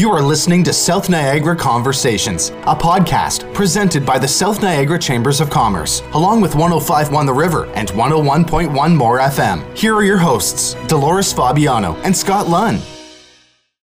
You are listening to South Niagara Conversations, a podcast presented by the South Niagara Chambers of Commerce, along with 1051 The River and 101.1 More FM. Here are your hosts, Dolores Fabiano and Scott Lunn.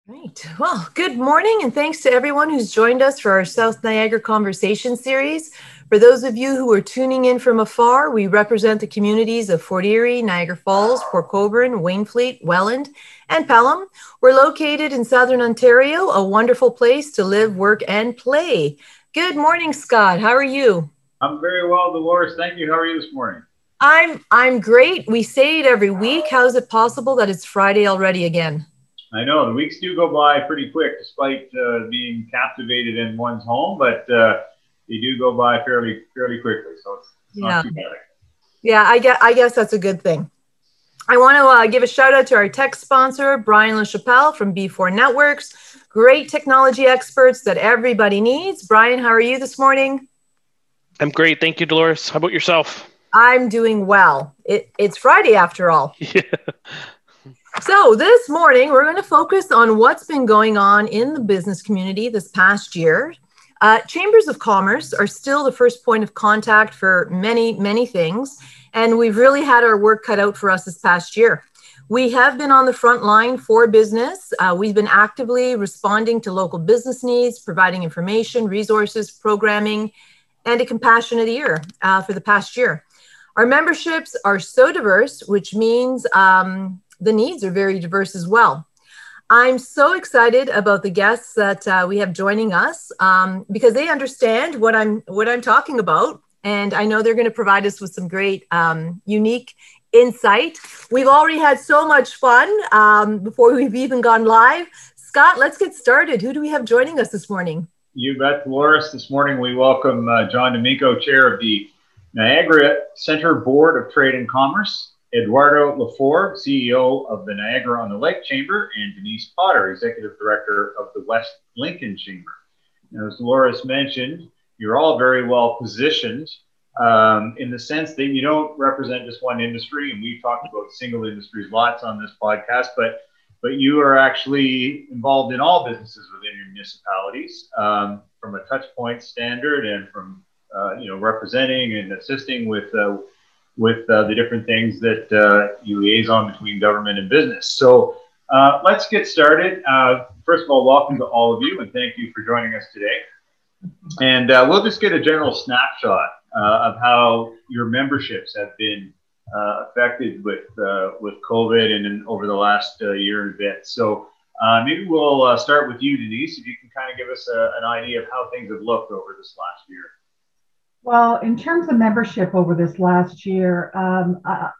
Right. Well, good morning, and thanks to everyone who's joined us for our South Niagara Conversation series. For those of you who are tuning in from afar, we represent the communities of Fort Erie, Niagara Falls, Port Colborne, Wainfleet, Welland, and Pelham. We're located in Southern Ontario, a wonderful place to live, work, and play. Good morning, Scott. How are you? I'm very well, Dolores. Thank you. How are you this morning? I'm I'm great. We say it every week. How is it possible that it's Friday already again? I know the weeks do go by pretty quick, despite uh, being captivated in one's home. But uh, they do go by fairly fairly quickly. So it's, it's yeah. not too bad. Yeah, I guess I guess that's a good thing. I want to uh, give a shout out to our tech sponsor, Brian LaChapelle from B4 Networks. Great technology experts that everybody needs. Brian, how are you this morning? I'm great. Thank you, Dolores. How about yourself? I'm doing well. It, it's Friday after all. Yeah. So, this morning, we're going to focus on what's been going on in the business community this past year uh, chambers of commerce are still the first point of contact for many, many things. And we've really had our work cut out for us this past year. We have been on the front line for business. Uh, we've been actively responding to local business needs, providing information, resources, programming, and a compassionate ear uh, for the past year. Our memberships are so diverse, which means um, the needs are very diverse as well. I'm so excited about the guests that uh, we have joining us um, because they understand what I'm what I'm talking about, and I know they're going to provide us with some great, um, unique insight. We've already had so much fun um, before we've even gone live. Scott, let's get started. Who do we have joining us this morning? You bet, Dolores. This morning we welcome uh, John D'Amico, chair of the Niagara Center Board of Trade and Commerce. Eduardo Lafforgue, CEO of the Niagara on the Lake Chamber, and Denise Potter, Executive Director of the West Lincoln Chamber. Now, as Dolores mentioned, you're all very well positioned um, in the sense that you don't represent just one industry, and we've talked about single industries lots on this podcast, but but you are actually involved in all businesses within your municipalities um, from a touch point standard and from uh, you know representing and assisting with uh, with uh, the different things that uh, you liaison between government and business. So uh, let's get started. Uh, first of all, welcome to all of you and thank you for joining us today. And uh, we'll just get a general snapshot uh, of how your memberships have been affected with with COVID and in, over the last year and a bit. So maybe we'll start with you, Denise, if you can kind of give us a, an idea of how things have looked over this last year. Well, in terms of membership over this last year, um, I,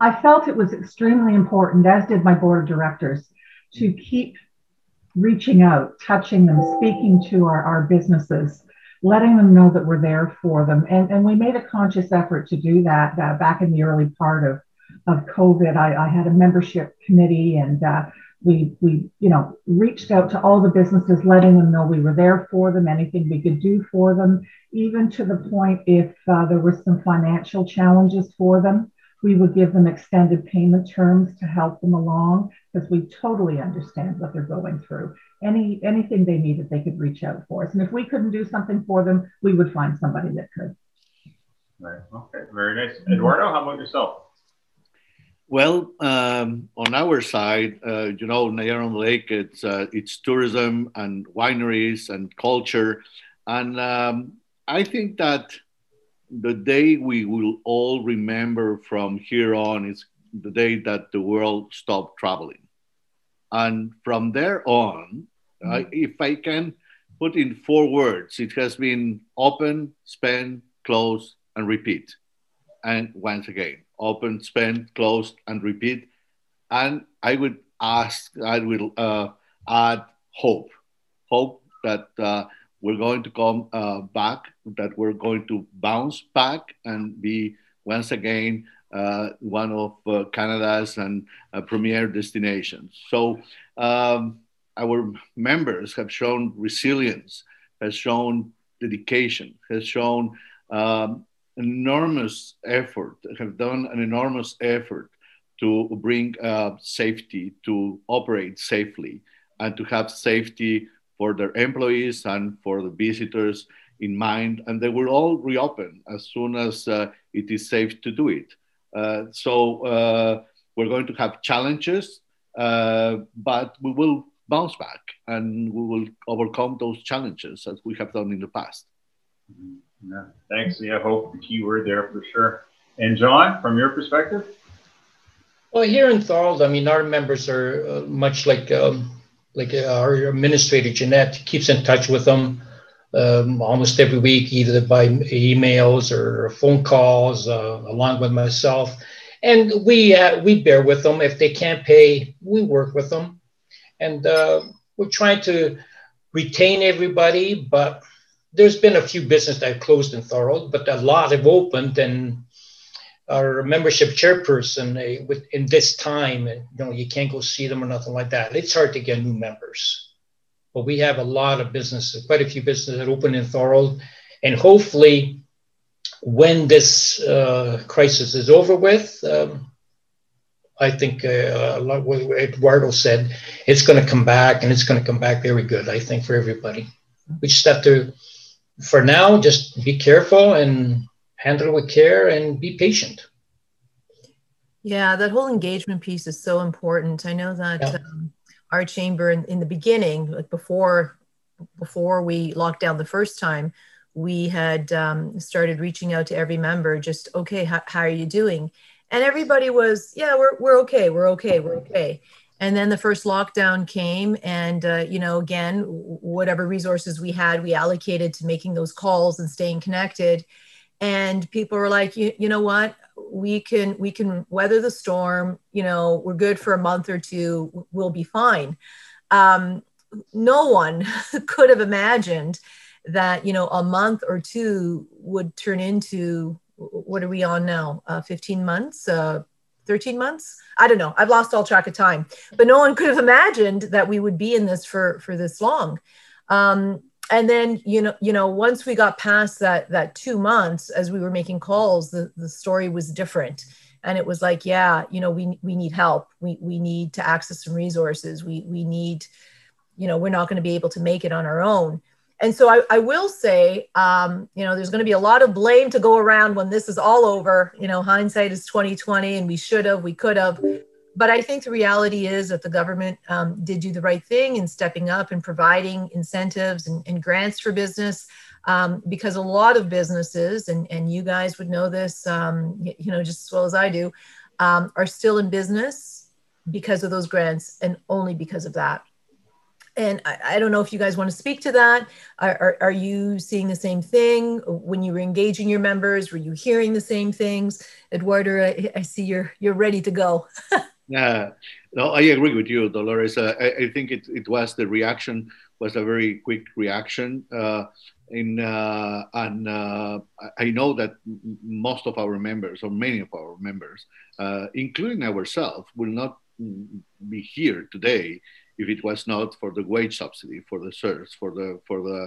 I felt it was extremely important, as did my board of directors, to keep reaching out, touching them, speaking to our, our businesses, letting them know that we're there for them. And, and we made a conscious effort to do that uh, back in the early part of, of COVID. I, I had a membership committee and uh, we we you know reached out to all the businesses letting them know we were there for them anything we could do for them even to the point if uh, there were some financial challenges for them we would give them extended payment terms to help them along because we totally understand what they're going through. Any anything they needed they could reach out for us and if we couldn't do something for them we would find somebody that could. Right okay very nice. Eduardo how about yourself well, um, on our side, uh, you know, the Lake, it's uh, it's tourism and wineries and culture, and um, I think that the day we will all remember from here on is the day that the world stopped traveling, and from there on, mm-hmm. uh, if I can put in four words, it has been open, spend, close, and repeat, and once again open, spend, close, and repeat. And I would ask, I will uh, add hope, hope that uh, we're going to come uh, back, that we're going to bounce back and be once again uh, one of uh, Canada's and uh, premier destinations. So um, our members have shown resilience, has shown dedication, has shown um, enormous effort, have done an enormous effort to bring uh, safety, to operate safely. and to have safety for their employees and for the visitors in mind. And they will all reopen as soon as uh, it is safe to do it. Uh, so uh, we're going to have challenges, uh, but we will bounce back and we will overcome those challenges as we have done in the past. Mm-hmm. Yeah, thanks. Yeah, hope the key word there for sure. And John, from your perspective? Well, here in Thorold, I mean, our members are uh, much like um, like uh, our administrator Jeanette keeps in touch with them um, almost every week, either by emails or phone calls, uh, along with myself. And we uh, we bear with them if they can't pay. We work with them, and uh, we're trying to retain everybody. But there's been a few businesses that closed in Thorold, but a lot have opened, and our membership chairperson uh, with, in this time, you know, you can't go see them or nothing like that. It's hard to get new members, but we have a lot of businesses, quite a few businesses that open in Thorold, and hopefully, when this uh, crisis is over with, um, I think uh, Eduardo said, it's going to come back, and it's going to come back very good. I think for everybody, we just have to, for now, just be careful and handle it with care and be patient. Yeah, that whole engagement piece is so important. I know that yeah. um, our chamber in, in the beginning, like before before we locked down the first time, we had um, started reaching out to every member. Just okay, how, how are you doing? And everybody was, yeah, we're we're okay, we're okay, we're okay. And then the first lockdown came, and uh, you know, again, whatever resources we had, we allocated to making those calls and staying connected. And people were like you, you know what? We can we can weather the storm. You know we're good for a month or two. We'll be fine. Um, no one could have imagined that you know a month or two would turn into what are we on now? Uh, 15 months? Uh, 13 months? I don't know. I've lost all track of time. But no one could have imagined that we would be in this for for this long. Um, and then you know you know once we got past that that two months as we were making calls the, the story was different. And it was like yeah you know we we need help. We we need to access some resources. We we need you know we're not going to be able to make it on our own and so I, I will say um, you know there's going to be a lot of blame to go around when this is all over you know hindsight is 2020 and we should have we could have but I think the reality is that the government um, did do the right thing in stepping up and providing incentives and, and grants for business. Um, because a lot of businesses, and, and you guys would know this, um, you know, just as well as I do, um, are still in business because of those grants and only because of that. And I, I, don't know if you guys want to speak to that. Are, are, are, you seeing the same thing when you were engaging your members? Were you hearing the same things? Eduardo, I, I see you're you're ready to go. Yeah, no, I agree with you, Dolores. Uh, I, I, think it, it was the reaction was a very quick reaction. Uh, in uh, and uh, I know that most of our members, or many of our members, uh, including ourselves, will not be here today if it was not for the wage subsidy, for the CERS, for the for the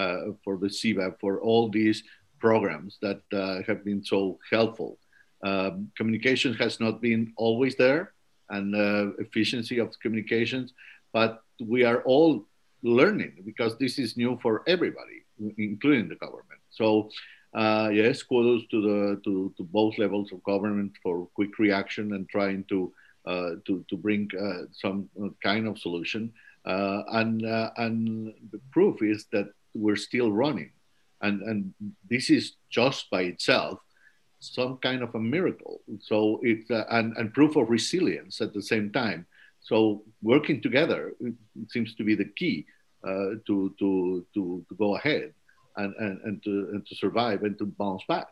uh, for the CBAP, for all these programs that have been so helpful. Um, communication has not been always there and uh, efficiency of communications. But we are all learning because this is new for everybody, including the government. So uh, yes, kudos to the to, to both levels of government for quick reaction and trying to uh, to to bring uh, some kind of solution. Uh, and uh, and the proof is that we're still running, and and this is just by itself some kind of a miracle. So it's uh, and, and proof of resilience at the same time. So working together seems to be the key uh, to, to, to, to go ahead and, and, and, to, and to survive and to bounce back.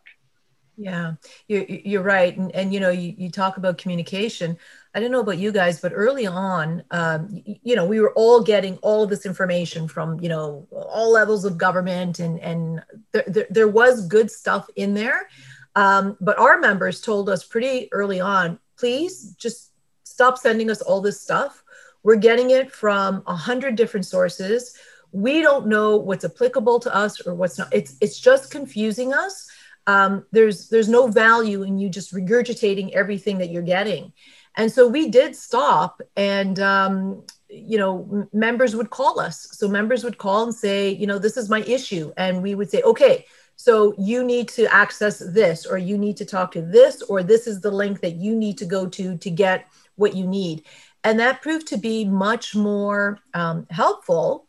Yeah, you're, you're right. And, and you know, you, you talk about communication. I don't know about you guys, but early on, um, you, know, we were all getting all of this information from, you know, all levels of government and, and there, there, there was good stuff in there. Um, but our members told us pretty early on, please just stop sending us all this stuff. We're getting it from a hundred different sources. We don't know what's applicable to us or what's not. It's it's just confusing us. Um, there's there's no value in you just regurgitating everything that you're getting, and so we did stop and um, you know members would call us. So members would call and say you know this is my issue. And we would say okay so you need to access this or you need to talk to this or this is the link that you need to go to to get what you need. And that proved to be much more um, helpful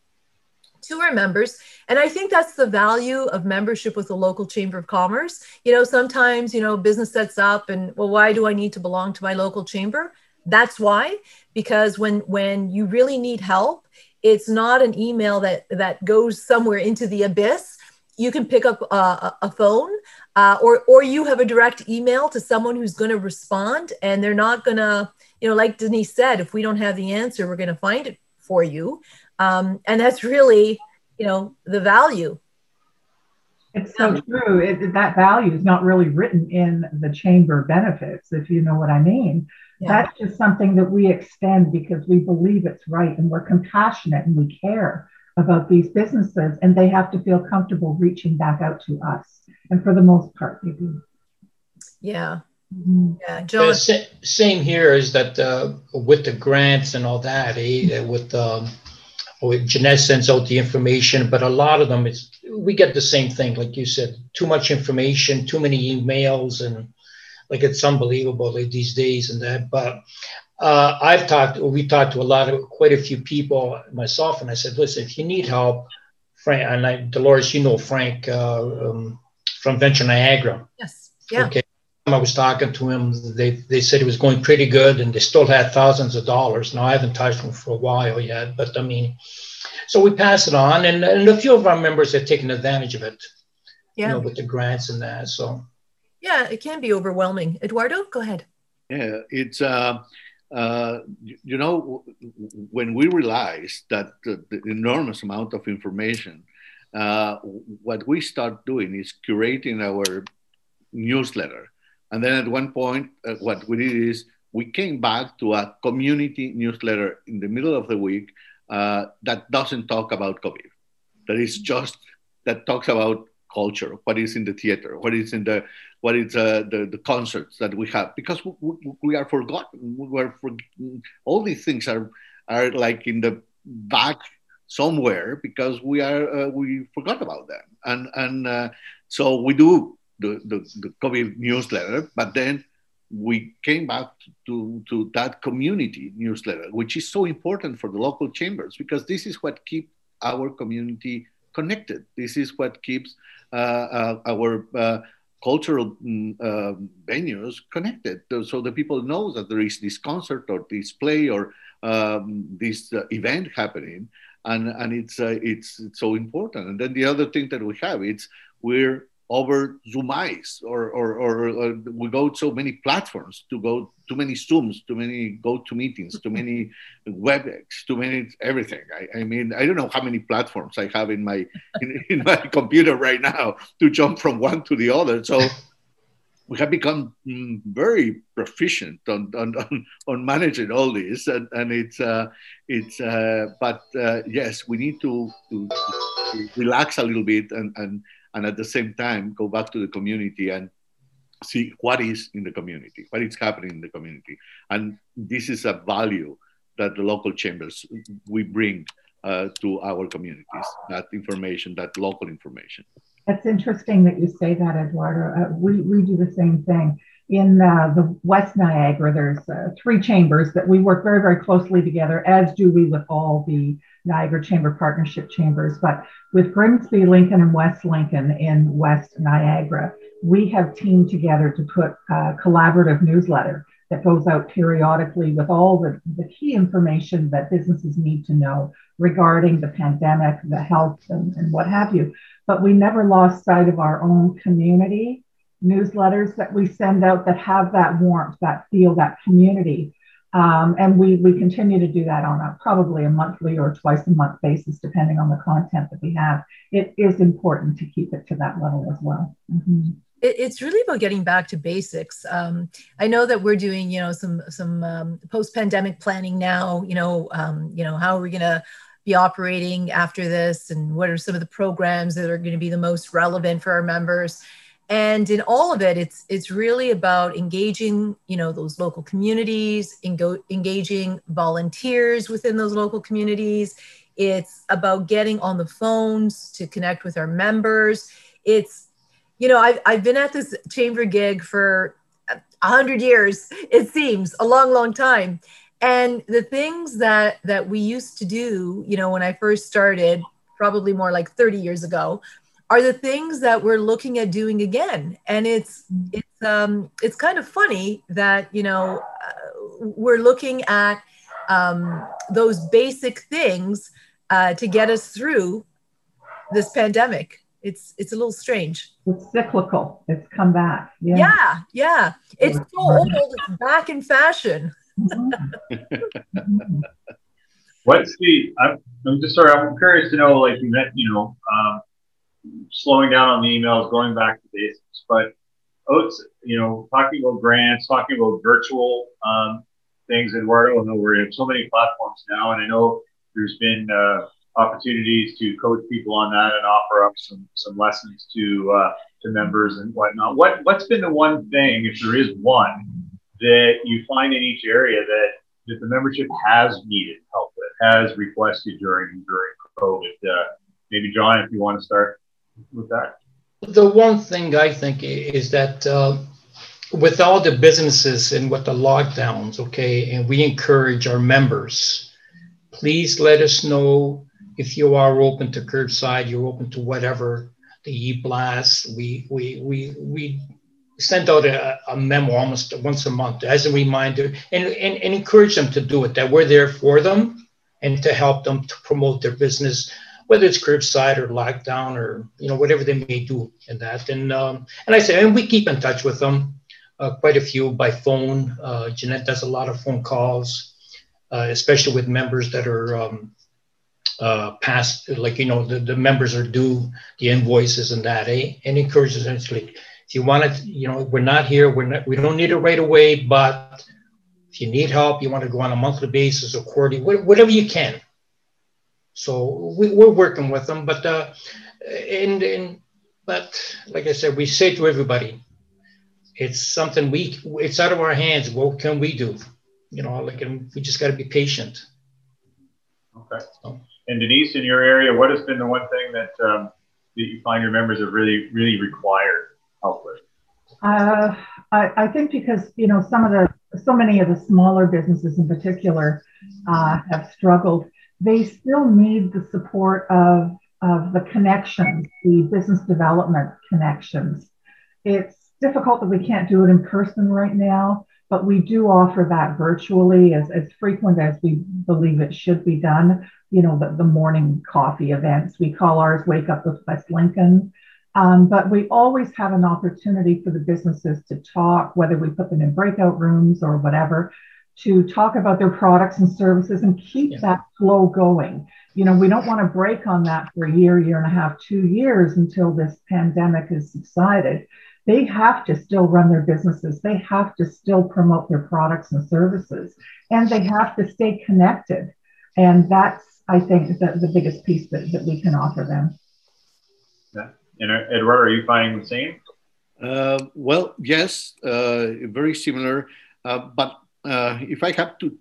to our members. And i think that's the value of membership with the local chamber of commerce. You know sometimes you know business sets up and well why do i need to belong to my local chamber? That's why because when when you really need help it's not an email that that goes somewhere into the abyss. You can pick up a, a phone uh, or or you have a direct email to someone who's going to respond and they're not going to you know like denise said if we don't have the answer we're going to find it for you um, and that's really you know the value it's so true it, that value is not really written in the chamber benefits if you know what i mean yeah. that's just something that we extend because we believe it's right and we're compassionate and we care about these businesses and they have to feel comfortable reaching back out to us and for the most part they do yeah mm-hmm. yeah John. same here is that uh, with the grants and all that eh, with um, Jeanette sends out the information, but a lot of them, it's we get the same thing, like you said, too much information, too many emails, and like it's unbelievable like, these days and that. But uh, I've talked, we talked to a lot of quite a few people myself, and I said, listen, if you need help, Frank, and I, Dolores, you know Frank uh, um, from Venture Niagara. Yes. Yeah. Okay. I was talking to him. They they said it was going pretty good, and they still had thousands of dollars. Now I haven't touched them for a while yet, but I mean, so we pass it on, and, and a few of our members have taken advantage of it. Yeah. You know, with the grants and that. So. Yeah, it can be overwhelming. Eduardo, go ahead. Yeah, it's. Uh, uh, you know, when we realized that the, the enormous amount of information, uh, what we start doing is curating our newsletter and then at one point, uh, what we did is we came back to a community newsletter in the middle of the week uh, that doesn't talk about COVID. That is just that talks about culture, what is in the theater, what is in the what is uh, the the concerts that we have, because we, we are forgotten. We are for, all these things are are like in the back somewhere because we are uh, we forgot about them, and and uh, so we do the, the, the COVID newsletter, but then we came back to, to that community newsletter, which is so important for the local chambers because this is what keeps our community connected. This is what keeps uh, uh, our uh, cultural mm, um, venues connected. So the people know that there is this concert or this play or um, this uh, event happening, and and it's uh, it's, it's so important. And then the other thing that we have it's we're over Zoomize or, or, or, or, we go so many platforms to go too many Zooms, too many go to meetings, too many WebEx, too many everything. I, I, mean, I don't know how many platforms I have in my in, in, my computer right now to jump from one to the other. So we have become mm, very proficient on, on, on, on, managing all this, and, and it's uh, it's uh, but uh, yes, we need to, to, to relax a little bit and and and at the same time go back to the community and see what is in the community, what is happening in the community. And this is a value that the local chambers we bring uh, to our communities, that information, that local information. That's interesting that you say that, Eduardo. Uh, we, we do the same thing. In uh, the West Niagara, there's uh, three chambers that we work very, very closely together, as do we with all the Niagara Chamber Partnership Chambers. But with Grimsby, Lincoln, and West Lincoln in West Niagara, we have teamed together to put a collaborative newsletter that goes out periodically with all the, the key information that businesses need to know regarding the pandemic, the health, and, and what have you. But we never lost sight of our own community newsletters that we send out that have that warmth, that feel, that community. Um, and we, we continue to do that on a probably a monthly or twice a month basis, depending on the content that we have. It is important to keep it to that level as well. Mm-hmm. It, it's really about getting back to basics. Um, I know that we're doing, you know, some some um, post-pandemic planning now. You know, um, you know, how are we going to be operating after this, and what are some of the programs that are going to be the most relevant for our members? And in all of it it's it's really about engaging you know those local communities engo- engaging volunteers within those local communities. It's about getting on the phones to connect with our members. It's you know i've, I've been at this chamber gig for a hundred years it seems a long long time. And the things that that we used to do you know when i first started probably more like 30 years ago are the things that we're looking at doing again. And it's it's um it's kind of funny that you know uh, we're looking at um, those basic things uh, to get us through this pandemic. It's it's a little strange. It's cyclical. It's come back. Yeah. Yeah, yeah. it's so old. It's back in fashion. What's the I'm, I'm just sorry. I'm curious to know like you met you know um, slowing down on the emails, going back to basics. But Oates, you know, talking about grants, talking about virtual um, things, Eduardo, I know we have so many platforms now, and I know there's been uh, opportunities to coach people on that and offer up some some lessons to uh, to members and whatnot. What what's been the one thing, if there is one, that you find in each area that that the membership has needed help with, has requested during during COVID? Uh, maybe John, if you want to start with that? The one thing I think is that uh, with all the businesses and with the lockdowns, okay, and we encourage our members, please let us know if you are open to curbside, you're open to whatever the e-blast. We we we we send out a, a, memo almost once a month as a reminder and, and, and encourage them to do it, that we're there for them and to help them to promote their business whether it's curbside or lockdown or you know whatever they may do in that. And um, and I say, and we keep in touch with them, uh, quite a few by phone. Uh, Jeanette does a lot of phone calls, uh, especially with members that are um, uh, past, like you know, the, the members are due the invoices and that, eh? And encourages them to like, if you want it, you know, we're not here, we're not, we don't need it right away, but if you need help, you want to go on a monthly basis or quarterly, whatever you can so we, are working with them, but uh, and, and but like I said, we say to everybody, it's something we it's out of our hands. What can we do? You know, like and we just got to be patient. Okay. So. And Denise, in your area, what has been the one thing that um, that you find your members have really really required help with? Uh, I, I think because you know some of the so many of the smaller businesses in particular uh, have struggled they still need the support of, of the connections, the business development connections. It's difficult that we can't do it in person right now, but we do offer that virtually as, as frequent as we believe it should be done. You know, the, the morning coffee events, we call ours Wake Up with West Lincoln. Um, but we always have an opportunity for the businesses to talk, whether we put them in breakout rooms or whatever, to talk about their products and services and keep yeah. that flow going. You know, we don't want to break on that for a year, year and a half, two years until this pandemic has subsided. They have to still run their businesses. They have to still promote their products and services, and they have to stay connected. And that's, I think, the, the biggest piece that, that we can offer them. Yeah. And uh, Edward, are you finding the same? Uh, well, yes, uh, very similar. Uh, but uh, if I have to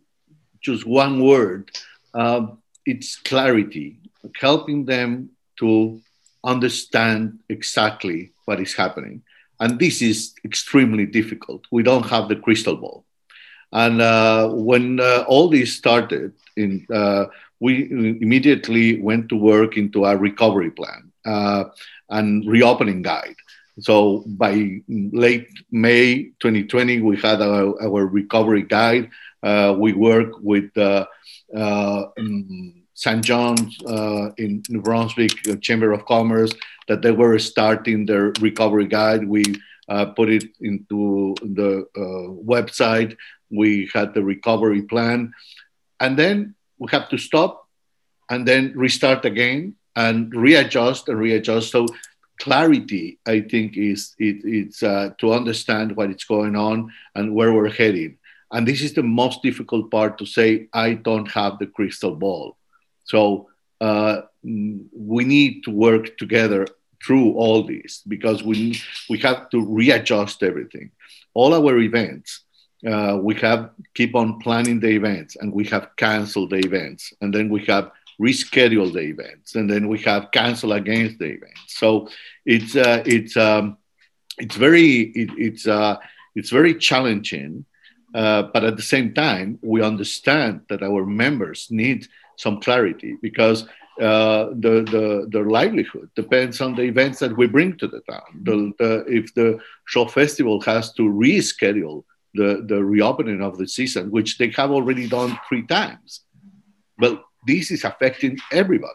choose one word, uh, it's clarity, helping them to understand exactly what is happening. And this is extremely difficult. We don't have the crystal ball. And uh, when uh, all this started, in, uh, we immediately went to work into a recovery plan uh, and reopening guide. So by late May 2020, we had our, our recovery guide. Uh, we work with uh, uh, St. John's uh, in New Brunswick uh, Chamber of Commerce that they were starting their recovery guide. We uh, put it into the website. We had the recovery plan. And then we have to stop and then restart again and readjust and readjust. So clarity, I think, is it, it's uh, to understand what is going on and where we're heading. And this is the most difficult part to say, I don't have the crystal ball. So uh, we need to work together through all this because we we have to readjust everything. All our events, uh, we have keep on planning the events, and we have canceled the events, and then we have rescheduled the events, and then we have cancel against the events. So it's uh, it's um, it's very it, it's uh, it's very challenging. Uh, but at the same time, we understand that our members need some clarity because uh, the, the, their livelihood depends on the events that we bring to the town. The, the, if the Shaw festival has to reschedule the, the reopening of the season, which they have already done three times, well, this is affecting everybody.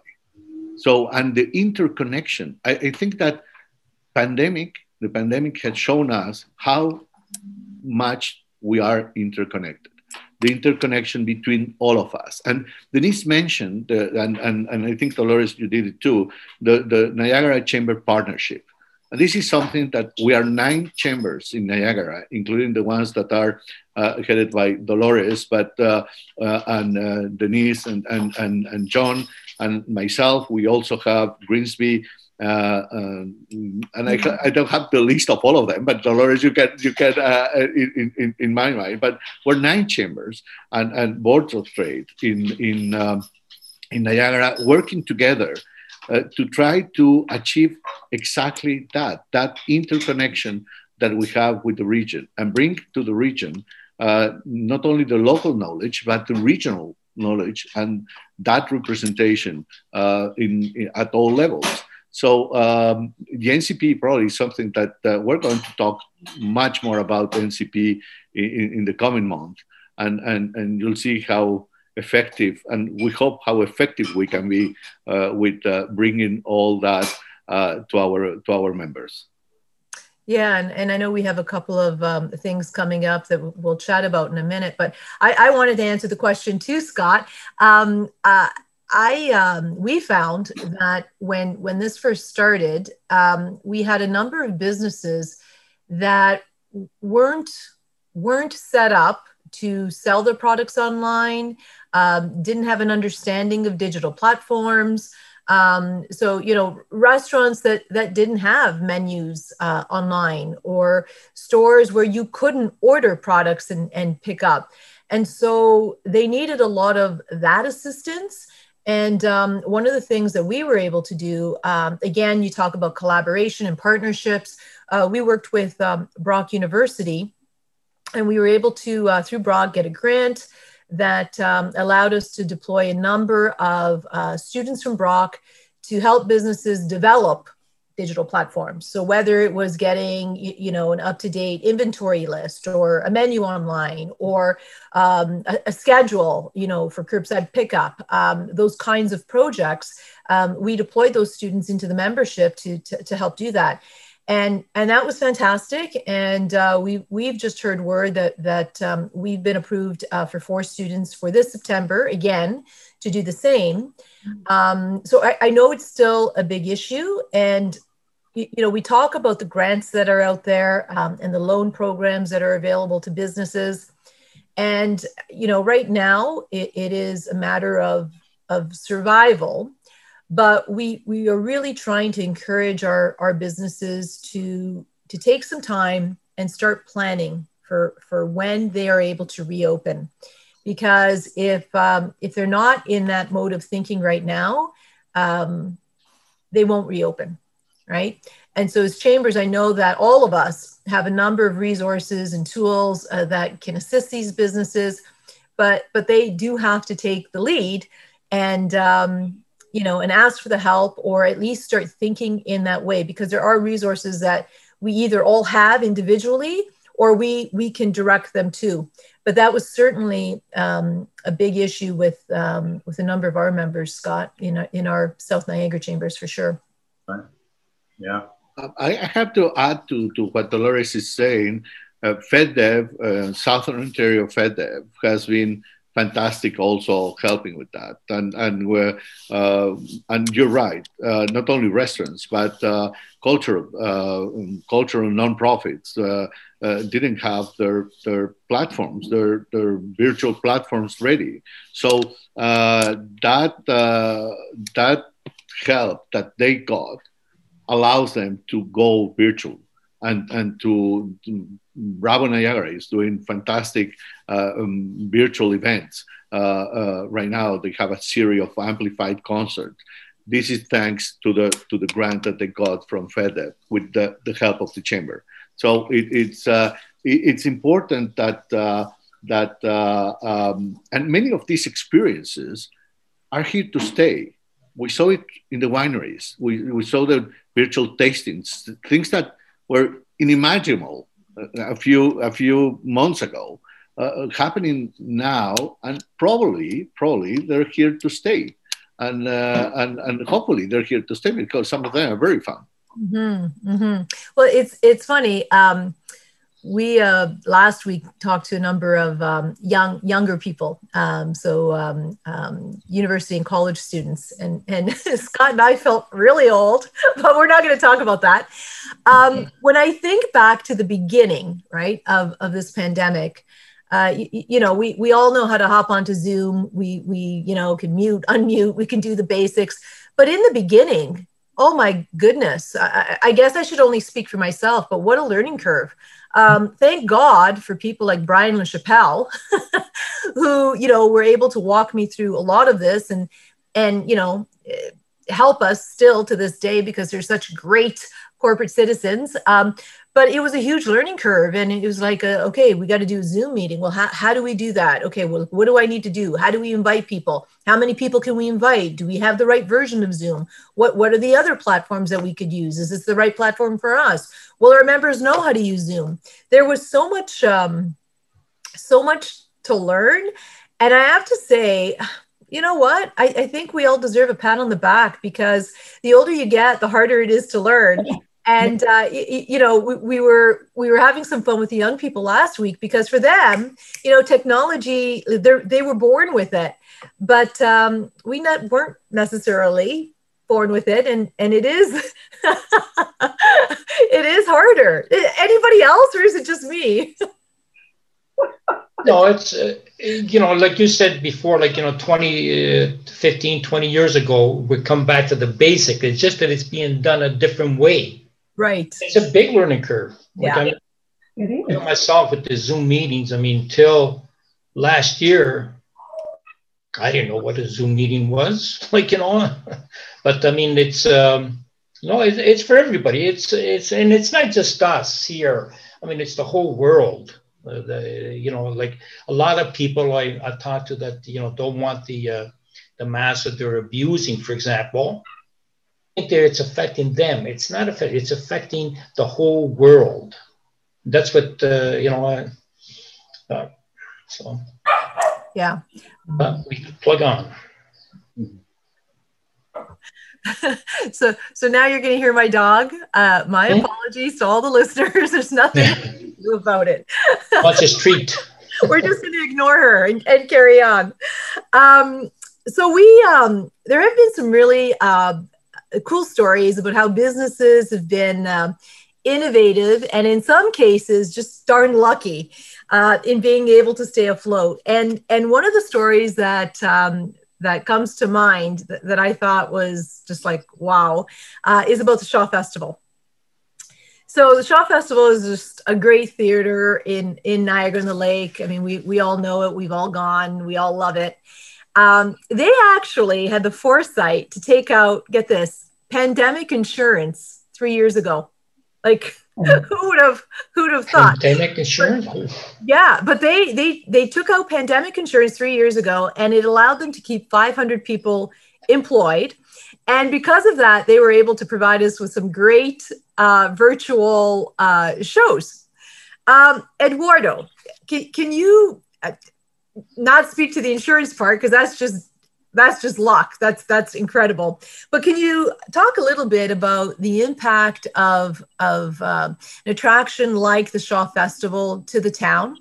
So, and the interconnection, I, I think that pandemic, the pandemic has shown us how much we are interconnected the interconnection between all of us. And Denise mentioned, uh, and, and, and I think Dolores, you did it too, the, the Niagara Chamber Partnership. And this is something that we are nine chambers in Niagara, including the ones that are uh, headed by Dolores, but uh, uh and uh, Denise and, and, and, and John and myself. We also have Grimsby, uh, um, and I, I, don't have the list of all of them, but Dolores, you get you get uh, in, in, in my mind. But we're nine chambers and, and boards of trade in in um, in Niagara working together uh, to try to achieve exactly that that interconnection that we have with the region and bring to the region uh, not only the local knowledge but the regional knowledge and that representation uh, in, in at all levels. So um, the NCP probably is something that uh, we're going to talk much more about NCP in, in, the coming month, and, and and you'll see how effective, and we hope how effective we can be uh, with uh, bringing all that uh, to our to our members. Yeah, and, and I know we have a couple of um, things coming up that we'll chat about in a minute, but I, I wanted to answer the question too, Scott. Um, uh, I um, we found that when when this first started, um, we had a number of businesses that weren't weren't set up to sell their products online, um, didn't have an understanding of digital platforms. Um, so you know, restaurants that that didn't have menus uh, online, or stores where you couldn't order products and, and pick up, and so they needed a lot of that assistance and um, one of the things that we were able to do, um, again, you talk about collaboration and partnerships. Uh, we worked with um, Brock University, and we were able to, uh, through Brock, get a grant that um, allowed us to deploy a number of uh, students from Brock to help businesses develop digital platforms. So whether it was getting you know an up to date inventory list or a menu online or um, a, a, schedule you know for curbside pickup, um, those kinds of projects, um, we deployed those students into the membership to, to, to help do that. And, and that was fantastic. And uh, we, we've just heard word that, that um, we've been approved uh, for four students for this September, again, to do the same. Um, so I, I, know it's still a big issue, and you, you, know we talk about the grants that are out there um, and the loan programs that are available to businesses, and you know right now it, it is a matter of of survival, but we we are really trying to encourage our our businesses to to take some time and start planning for for when they are able to reopen because if um, if they're not in that mode of thinking right now, um, they won't reopen, right? And so, as chambers, I know that all of us have a number of resources and tools uh, that can assist these businesses, but but they do have to take the lead and um, you know and ask for the help or at least start thinking in that way because there are resources that we either all have individually or we we can direct them to but that was certainly um, a big issue with um, with a number of our members, Scott, in our, in our South Niagara chambers for sure. Right. Yeah. I have to add to, to what Dolores is saying. Uh, FedDev, uh, Southern Ontario FedDev, has been fantastic also helping with that. And and we're uh, and you're right uh, not only restaurants but uh, cultural uh, cultural nonprofits uh, uh, didn't have their their platforms their their virtual platforms ready. So that that help that they got allows them to go virtual. And, and to, Bravo Niagara is doing fantastic um, virtual events. Uh, uh, right now, they have a series of amplified concerts. This is thanks to the to the grant that they got from FedDev with the, the help of the chamber. So it, it's uh, it, it's important that uh, that uh, um, and many of these experiences are here to stay. We saw it in the wineries. We, we saw the virtual tastings, things that were unimaginable a few a few months ago, uh, happening now, and probably probably they're here to stay, and uh, and and hopefully they're here to stay because some of them are very fun. Mm-hmm, mm-hmm. Well, it's it's funny. Um, we uh, last week talked to a number of um, young younger people, um, so um, um university and college students, and and Scott and I felt really old, but we're not going to talk about that. Um, when I think back to the beginning, right, of of this pandemic. Uh, you, you, know, we we all know how to hop onto Zoom. We we you know can mute, unmute. We can do the basics. But in the beginning, oh my goodness, I, I guess I should only speak for myself. But what a learning curve! Um, thank God for people like Brian LaChapelle, who you know were able to walk me through a lot of this and and you know help us still to this day because they're such great corporate citizens. Um, but it was a huge learning curve and it was like a, okay we got to do a zoom meeting. Well how, how do we do that? Okay well what do i need to do? How do we invite people? How many people can we invite? Do we have the right version of zoom? What what are the other platforms that we could use? Is this the right platform for us? Will our members know how to use zoom. There was so much um, so much to learn and i have to say you know what? I, I, think we all deserve a pat on the back because the older you get, the harder it is to learn and uh, you, you know we, we, were we were having some fun with the young people last week because for them you know technology they were born with it. But um, we not weren't necessarily born with it and and it is it is harder. Anybody else or is it just me? No it's uh, you know like you said before like you know 20 uh, 15 20 years ago we come back to the basic. It's just that it's being done a different way Right. It's a big learning curve. Yeah. Like I, know myself with the Zoom meetings, I mean, till last year, I didn't know what a Zoom meeting was, like, you know, but I mean, it's, um, no, it, it's for everybody. It's, it's, and it's not just us here. I mean, it's the whole world. Uh, the, you know, like a lot of people I, I talked to that, you know, don't want the, uh, the mask that they're abusing, for example think that it's affecting them. It's not affecting, it's affecting the whole world. That's what, uh, you know, uh, so. Yeah. We plug on. so, so now you're going to hear my dog. Uh, my mm-hmm. apologies to all the listeners. There's nothing to do about it. Watch his treat. We're just going to ignore her and, and carry on. Um, so we, um, there have been some really uh, cool stories about how businesses have been um, innovative and in some cases just darn lucky uh, in being able to stay afloat. And and one of the stories that um, that comes to mind that, that, I thought was just like wow uh, is about the Shaw Festival. So the Shaw Festival is just a great theater in in Niagara on the Lake. I mean, we we all know it. We've all gone. We all love it. Um, they actually had the foresight to take out, get this, pandemic insurance three years ago. Like oh. who would have who would have thought pandemic insurance? yeah, but they they they took out pandemic insurance three years ago, and it allowed them to keep 500 people employed. And because of that, they were able to provide us with some great uh, virtual uh, shows. Um, Eduardo, can, can you uh, not speak to the insurance part because that's just that's just luck. That's that's incredible. But can you talk a little bit about the impact of of um, an attraction like the shaw festival to the town?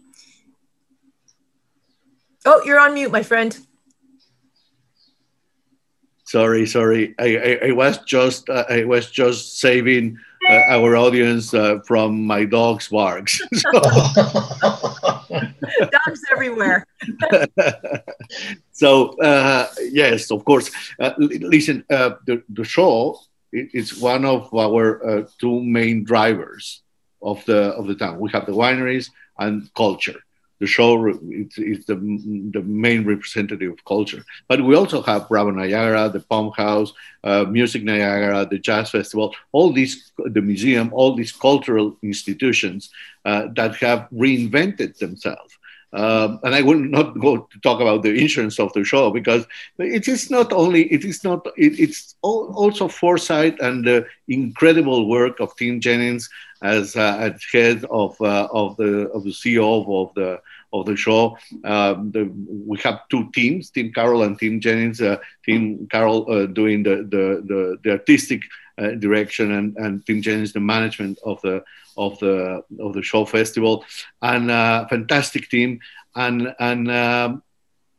Oh you're on mute my friend. Sorry sorry. I i, I was just uh, i was just saving uh, our audience uh, from my dog's barks. so, Dogs everywhere. so uh, yes, of course. Uh, listen, uh, the, the show is one of our uh, two main drivers of the of the town. We have the wineries and culture. The show it's, it's the, the main representative of culture. But we also have Bravo Niagara, the Palm House, uh, Music Niagara, the Jazz Festival, all these, the museum, all these cultural institutions uh, that have reinvented themselves. Um, and I will not go to talk about the insurance of the Shaw because it is not only it is not it, it's also foresight and the incredible work of Tim Jennings as uh, head of uh, of the of the CEO of the of the Shaw. Um, the, we have two teams, Tim Carroll and Tim Jennings. Uh, Tim Carroll uh, doing the, the, the, the artistic uh, direction and, and Tim Jennings the management of the of the of the Shaw festival, and uh, fantastic team. And and um,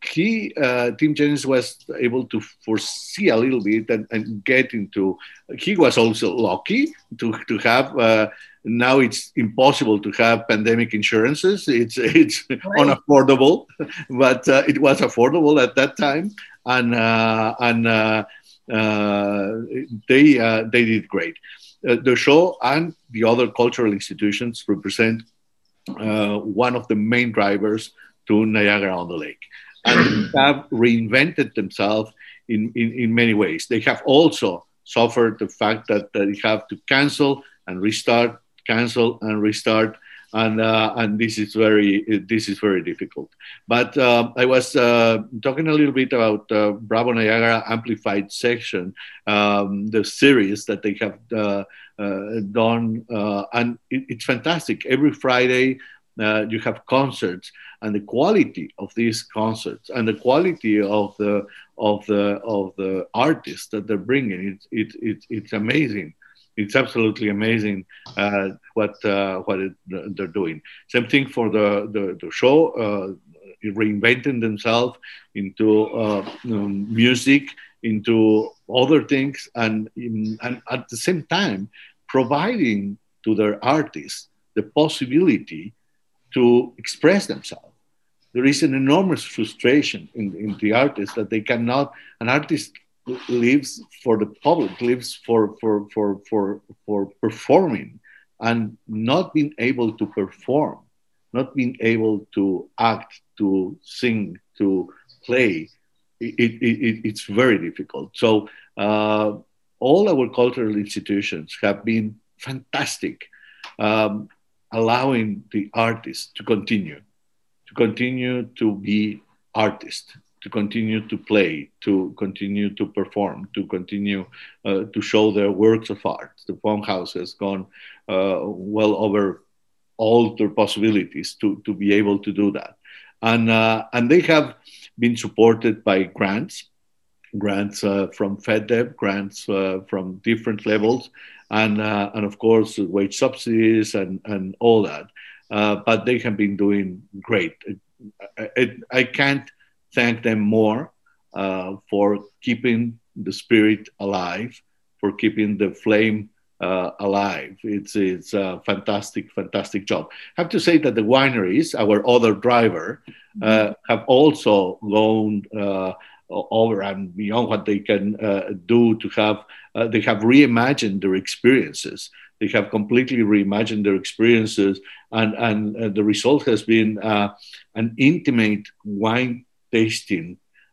he uh, Tim Jennings was able to foresee a little bit and, and, get into. He was also lucky to to have. Uh, now it's impossible to have pandemic insurances. It's it's right. unaffordable, but uh, it was affordable at that time, and uh, and uh, uh, they they did great. the Shaw and the other cultural institutions represent one of the main drivers to Niagara on the Lake and have reinvented themselves in, in, in many ways. They have also suffered the fact that they have to cancel and restart, cancel and restart. And, uh, and this is very this is very difficult. But uh, I was uh, talking a little bit about Bravo Niagara Amplified section, um, the series that they have done, and it, it's fantastic. Every Friday uh, you have concerts and the quality of these concerts and the quality of the of the of the artists that they're bringing it's it, it, it's amazing it's absolutely amazing uh, what uh, what it, they're doing same thing for the the, the Shaw uh, reinventing themselves into uh, music into other things and and at the same time providing to their artists the possibility to express themselves. There is an enormous frustration in, in the artists that they cannot, an artist lives for the public, lives for, for, for, for, for performing and not being able to perform, not being able to act, to sing, to play, it, it, it, it's very difficult. So uh, all our cultural institutions have been fantastic. Um, allowing the artist to continue, to continue to be artist, to continue to play, to continue to perform, to continue uh, to show their works of art. The Pump House has gone uh, well over all their possibilities to, to be able to do that. And, uh, and they have been supported by grants, grants uh, from FedDev, grants uh, from different levels, and uh, and of course wage subsidies and and all that. But they have been doing great. I can't thank them more uh, for keeping the spirit alive, for keeping the flame uh, alive. It's it's a fantastic, fantastic job. I have to say that the wineries, our other driver, uh, mm-hmm. have also gone uh, over and beyond what they can uh, do to have uh, they have reimagined their experiences they have completely reimagined their experiences and and uh, the result has been uh, an intimate wine tasting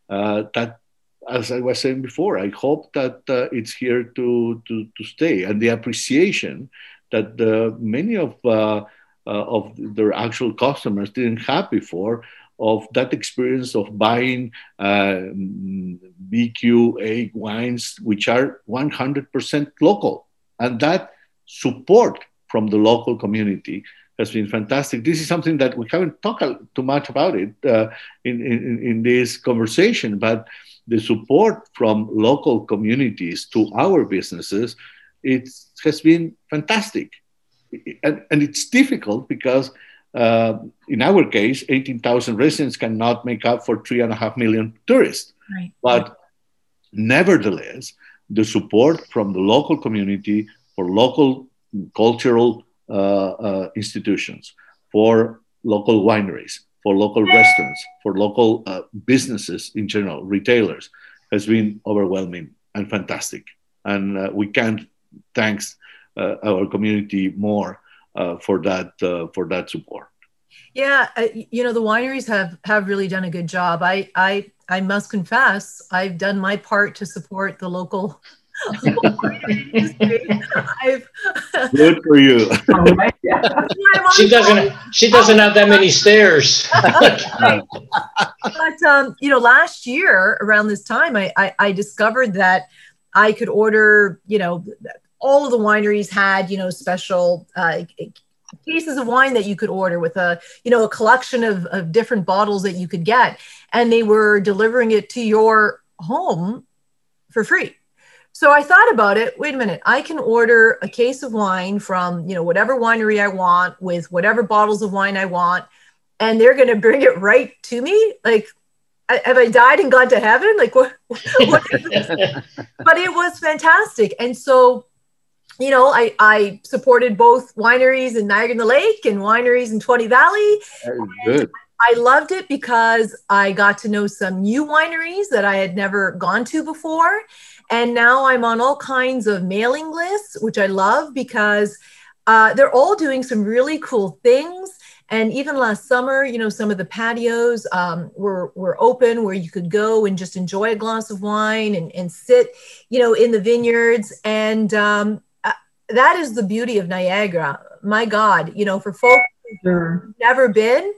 uh, that as i was saying before i hope that uh, it's here to, to to stay and the appreciation that many of of their actual customers didn't have before of that experience of buying uh, VQA wines, which are 100% local. And that support from the local community has been fantastic. This is something that we haven't talked too much about it uh, in, in, in this conversation, but the support from local communities to our businesses it has been fantastic. And, and it's difficult because uh, in our case, 18,000 residents cannot make up for three and a half million tourists. Right. But nevertheless, the support from the local community for local cultural institutions, for local wineries, for local restaurants, for local uh, businesses in general, retailers, has been overwhelming and fantastic. and uh, we can't thanks uh, our community more uh, for that uh, for that support. Yeah, you know the wineries have have really done a good job. I I I must confess, I've done my part to support the local I've good for you. she doesn't. She doesn't have that many stairs. but um, you know, last year around this time, I, I I discovered that I could order. You know, all of the wineries had you know special. Uh, cases of wine that you could order with a you know a collection of, of different bottles that you could get and they were delivering it to your home for free so I thought about it. Wait a minute. I can order a case of wine from, you know, whatever winery I want with whatever bottles of wine I want, and they're going to bring it right to me. Like, have I died and gone to heaven? Like, what? what but it was fantastic. And so, you know, I, I supported both wineries in Niagara the Lake and wineries in Twenty Valley. good. I loved it because I got to know some new wineries that I had never gone to before. And now I'm on all kinds of mailing lists, which I love because uh, they're all doing some really cool things. And even last summer, you know, some of the patios um, were were open where you could go and just enjoy a glass of wine and, and sit, you know, in the vineyards. And um, uh, that is the beauty of Niagara. My God, you know, for folks who've never been,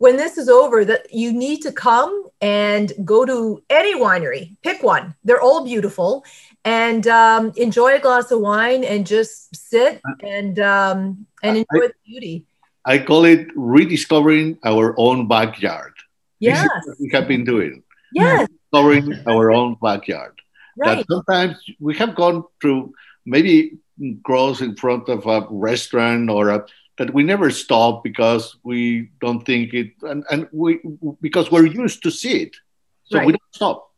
when this is over that you need to come and go to any winery. Pick one. They're all beautiful. And um, enjoy a glass of wine and just sit and um, and enjoy I, the beauty. I call it rediscovering our own backyard. Yes we have been doing. Yes. Discovering our own backyard. Right. that sometimes we have gone through maybe grows in front of a restaurant or a that we never stop because we don't think it and, and we because we're used to see it. So right. we don't stop.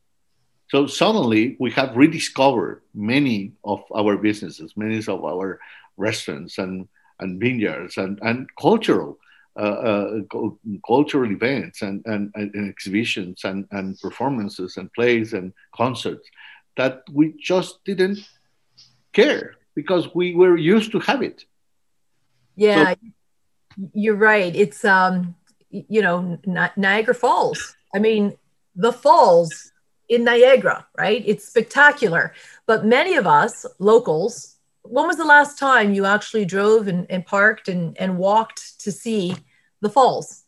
So suddenly we have rediscovered many of our businesses many of our restaurants and and vineyards and and cultural uh, uh, cultural events and, and, and exhibitions and, and performances and plays and concerts that we just didn't care because we were used to have it yeah, so, you're right. It's um, you know, Niagara Falls. I mean, the falls in Niagara, right? It's spectacular. But many of us locals, when was the last time you actually drove and, and parked and, and walked to see the falls?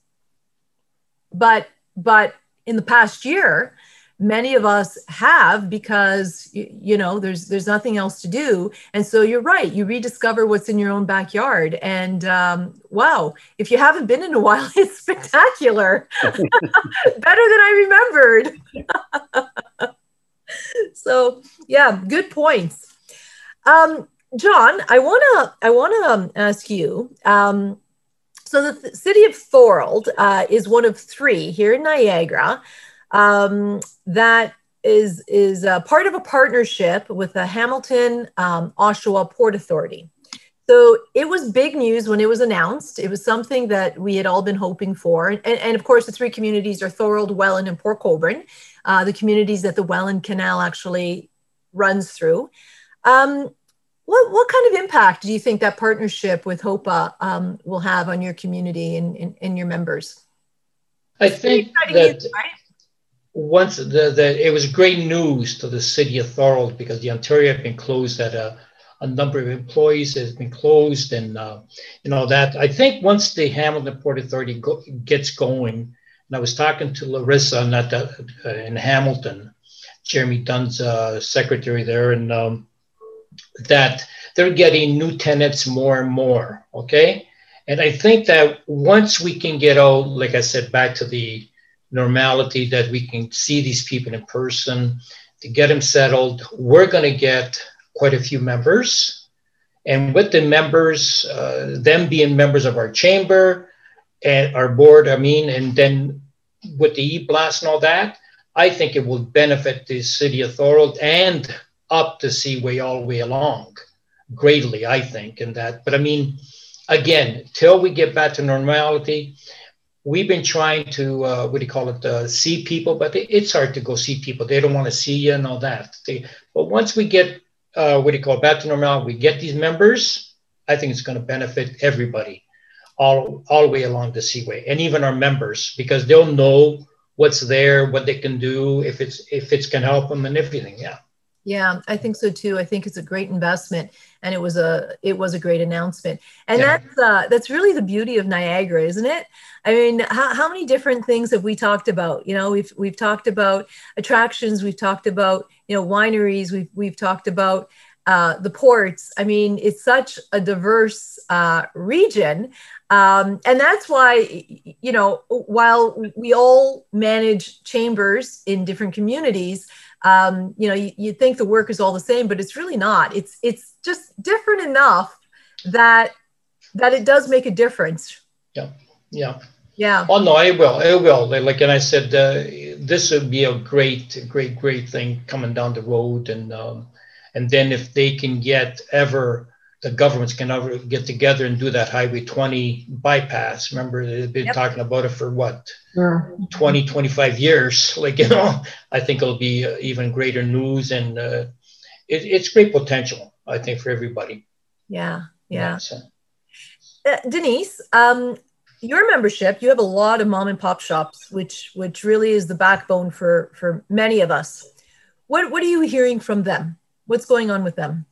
But but in the past year, many of us have because you know there's there's nothing else to do. And so you're right. You rediscover what's in your own backyard. And um, wow if you haven't been in a while it's spectacular. Better than i remembered. So yeah good points. Um, john i want to i want to um, ask you um, so the th- city of thorold uh, is one of three here in niagara um, that is is part of a partnership with the Hamilton um, Oshawa Port Authority. So it was big news when it was announced. It was something that we had all been hoping for. And, and of course, the three communities are Thorold, Welland, and Port Colborne, uh, the communities that the Welland Canal actually runs through. Um, what, what kind of impact do you think that partnership with HOPA um, will have on your community and, and, and your members? I think that, right? Once the, the it was great news to the city of Thorold because the Ontario had been closed at a, a number of employees has been closed and uh, you know that. I think once the Hamilton Port Authority go, gets going and I was talking to Larissa not uh, in Hamilton Jeremy Dunn's uh, secretary there and um, that they're getting new tenants more and more okay? And I think that once we can get out like I said back to the normality that we can see these people in person to get them settled. We're going to get quite a few members. And with the members, uh, them being members of our chamber and our board, I mean, and then with the e-blast and all that, I think it will benefit the city of Thorold and up the Seaway all the way along greatly, I think, in that. But I mean, again, till we get back to normality, we've been trying to uh, what do you call it uh, see people but it's hard to go see people they don't want to see you and all that they But once we get uh, what do you call it, back to normal, we get these members, I think it's going to benefit everybody all all the way along the seaway and even our members because they'll know what's there, what they can do, if it's if it's can help them and everything. Yeah. Yeah, I think so too. I think it's a great investment, and it was a it was a great announcement, and yeah. that's uh, that's really the beauty of Niagara, isn't it? I mean, how, how many different things have we talked about? You know, we've we've talked about attractions, we've talked about you know wineries, we've we've talked about uh, the ports. I mean, it's such a diverse uh, region, um, and that's why you know while we all manage chambers in different communities um, you know, you, you think the work is all the same, but it's really not. It's it's just different enough that that it does make a difference. Yeah, yeah, yeah. Oh no, it will, it will. Like, and I said, uh, this would be a great, great, great thing coming down the road, and um, and then if they can get ever the governments can ever get together and do that Highway 20 bypass. Remember, they've been yep. talking about it for what, sure. 20, 25 years. Like, you know, I think it'll be uh, even greater news and uh, it, it's great potential, I think, for everybody. Yeah, yeah. yeah uh, Denise, um, your membership, you have a lot of mom and pop shops, which which really is the backbone for for many of us. What what are you hearing from them? What's going on with them?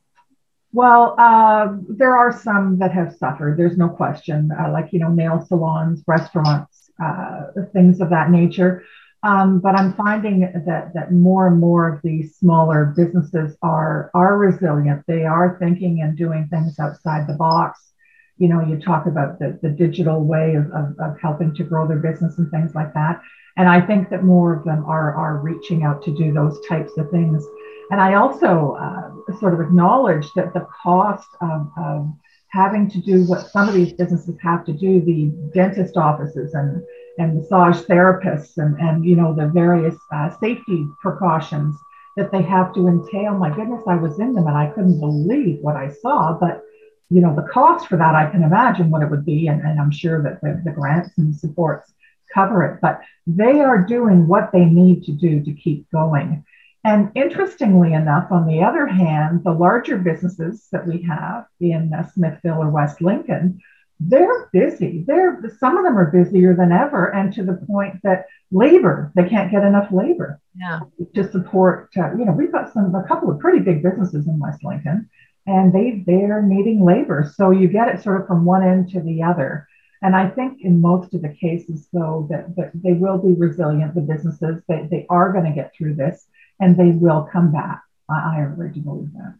Well, uh, there are some that have suffered. There's no question, uh, like you know, nail salons, restaurants, uh, things of that nature. Um, but I'm finding that that more and more of these smaller businesses are are resilient. They are thinking and doing things outside the box. You know, you talk about the, the digital way of, of, of helping to grow their business and things like that. And I think that more of them are are reaching out to do those types of things. And I also uh, sort of acknowledge that the cost of, of, having to do what some of these businesses have to do, the dentist offices and, and massage therapists and, and you know the various uh, safety precautions that they have to entail. My goodness, I was in them and I couldn't believe what I saw. But you know the cost for that, I can imagine what it would be, and, and I'm sure that the, the grants and supports cover it. But they are doing what they need to do to keep going. And interestingly enough, on the other hand, the larger businesses that we have in uh, Smithville or West Lincoln, they're busy. They're some of them are busier than ever, and to the point that labor they can't get enough labor yeah. to support. Uh, you know, we've got some a couple of pretty big businesses in West Lincoln, and they they're needing labor. So you get it sort of from one end to the other. And I think in most of the cases, though, that, that they will be resilient. The businesses they they are going to get through this and they will come back. I, I really believe that.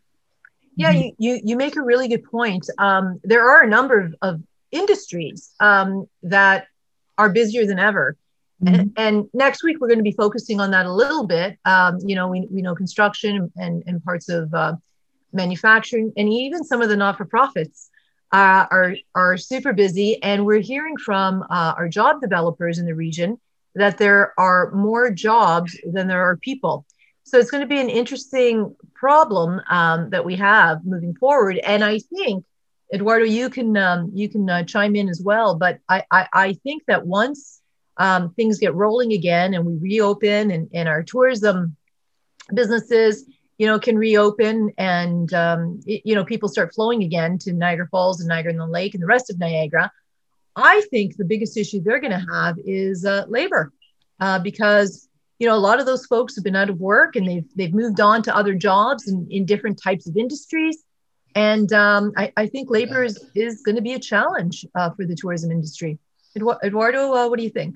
Yeah, you, you, you make a really good point. Um, there are a number of, of industries um, that are busier than ever. Mm-hmm. And, and, next week, we're going to be focusing on that a little bit. Um, you know, we, we know construction and, and parts of uh, manufacturing and even some of the not for profits uh, are, are super busy. And we're hearing from uh, our job developers in the region that there are more jobs than there are people. So it's going to be an interesting problem um, that we have moving forward. And I think, Eduardo, you can um, you can uh, chime in as well. But I I, I think that once um, things get rolling again and we reopen and, and our tourism businesses you know can reopen and um, it, you know people start flowing again to niagara falls and niagara in the lake and the rest of niagara i think the biggest issue they're going to have is uh, labor uh, because you know, a lot of those folks have been out of work and they've they've moved on to other jobs in, in different types of industries. And um, I, I, think labor is, is going to be a challenge uh, for the tourism industry. Eduardo, uh, what do you think?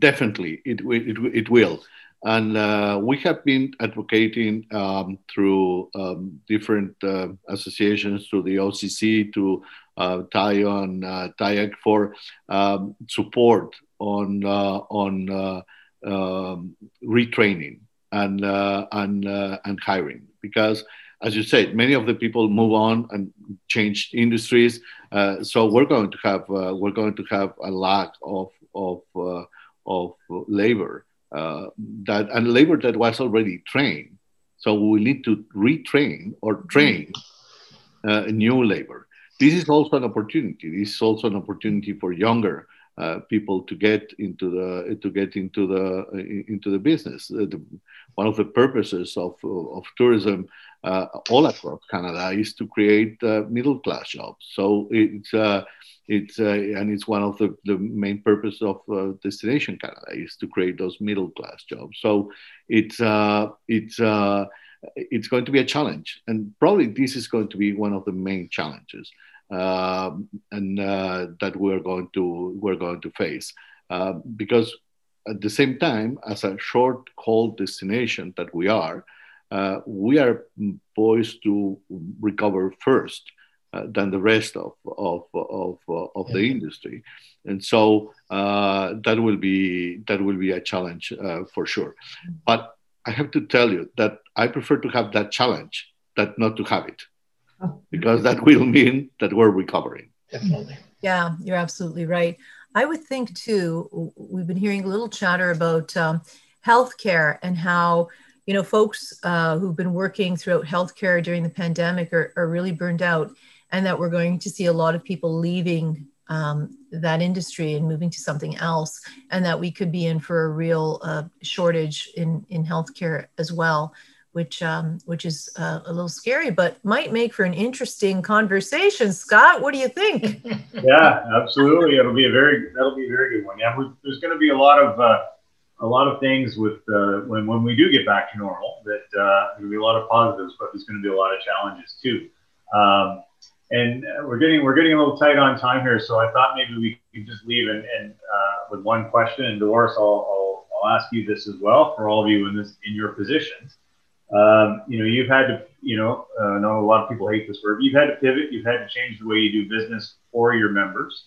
Definitely, it, it, it will. And uh, we have been advocating um, through um, different uh, associations, through the OCC, to uh, TAIO and uh, TIAC for um, support on uh, on uh, um, retraining and uh, and and hiring because as you said, many of the people move on and change industries. Uh, so we're going to have uh, we're going to have a lack of of uh, of labor that and labor that was already trained. So we need to retrain or train new labor. This is also an opportunity. This is also an opportunity for younger uh, people to get into the to get into the into the business. Uh, the, one of the purposes of, of tourism uh, all across Canada is to create uh, middle class jobs. So it's uh, it's and it's one of the, the main purpose of Destination Canada is to create those middle class jobs. So it's it's it's going to be a challenge, and probably this is going to be one of the main challenges uh, and uh, that we're going to we're going to face. Uh, because at the same time as a short haul destination that we are uh, we are poised to recover first uh, than the rest of of of, of the industry. And so uh, that will be that will be a challenge for sure. But i have to tell you that i prefer to have that challenge than not to have it because that will mean that we're recovering. Definitely. Yeah, you're absolutely right. I would think too, we've been hearing a little chatter about um, healthcare and how, you know, folks uh, who've been working throughout healthcare during the pandemic are, are really burned out, and that we're going to see a lot of people leaving um, that industry and moving to something else, and that we could be in for a real uh, shortage in, in healthcare as well which um, which is uh, a little scary, but might make for an interesting conversation. Scott, what do you think? yeah, absolutely. It'll be a very that'll be a very good one. Yeah, we, there's going to be a lot of uh, a lot of things with uh, when when we do get back to normal. That uh, there'll be a lot of positives, but there's going to be a lot of challenges too. Um, and we're getting we're getting a little tight on time here, so I thought maybe we could just leave and, and uh, with one question. And Dolores, I'll, I'll I'll ask you this as well for all of you in this in your positions. Um, you know, you've had to, you know, uh, I know a lot of people hate this word, you've had to pivot, you've had to change the way you do business for your members.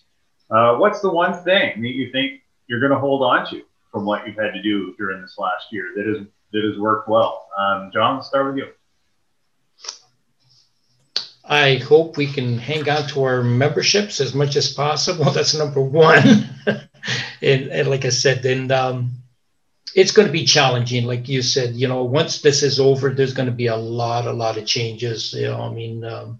Uh, what's the one thing that you think you're going to hold on to from what you've had to do during this last year that has that has worked well? Um, John, let's start with you. I hope we can hang on to our memberships as much as possible. That's number one. and, and, like I said, then um, it's going to be challenging like you said you know once this is over there's going to be a lot a lot of changes you know i mean um,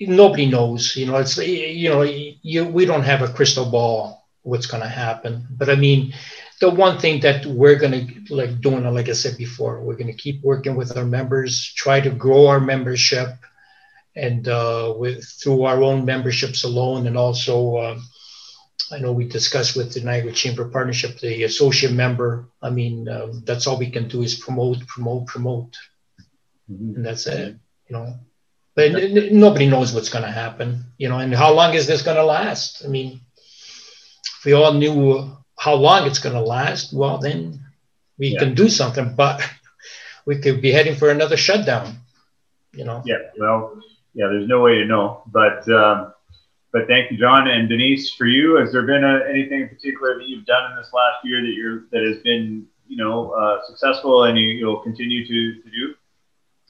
nobody knows you know it's you know you we don't have a crystal ball what's going to happen. But i mean the one thing that we're going to like doing like i said before we're going to keep working with our members try to grow our membership and uh, with through our own memberships alone and also um, I know we discussed with the Niagara Chamber Partnership, the associate member. I mean, um, that's all we can do is promote, promote, promote, mm-hmm. and that's it. You know, but n- n- nobody knows what's going to happen. You know, and how long is this going to last? I mean, if we all knew how long it's going to last, well, then we yeah. can do something. But we could be heading for another shutdown. You know. Yeah. Well. Yeah. There's no way to know, but. Um, but thank you, John and Denise. For you, has there been a, anything in particular that you've done in this last year that you're that has been you know uh, successful and you, will continue to, to do?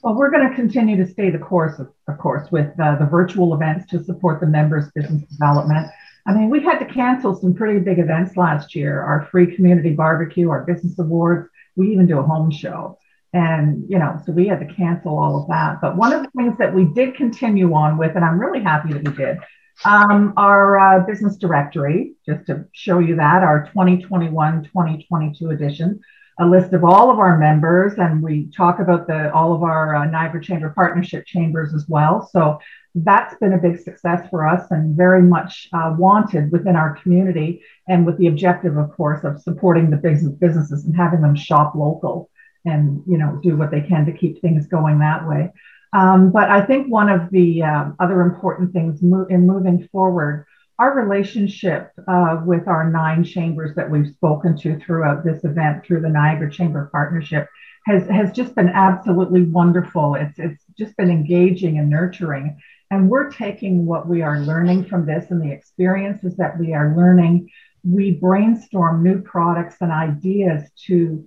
Well, we're going to continue to stay the course, of, of course, with uh, the virtual events to support the members' business development. I mean, we had to cancel some pretty big events last year our free community barbecue, our business awards. We even do a home show. And, you know, so we had to cancel all of that. But one of the things that we did continue on with, and I'm really happy that we did, um, our uh, business directory, just to show you that, our 2021 2022 edition, a list of all of our members, and we talk about the all of our uh, Niagara Chamber partnership chambers as well. So that's been a big success for us and very much uh, wanted within our community, and with the objective, of course, of supporting the business businesses and having them shop local and you know do what they can to keep things going that way. Um, but I think one of the uh, other important things mo- in moving forward, our relationship uh, with our nine chambers that we've spoken to throughout this event through the Niagara Chamber Partnership has, has just been absolutely wonderful. It's, it's just been engaging and nurturing. And we're taking what we are learning from this and the experiences that we are learning. We brainstorm new products and ideas to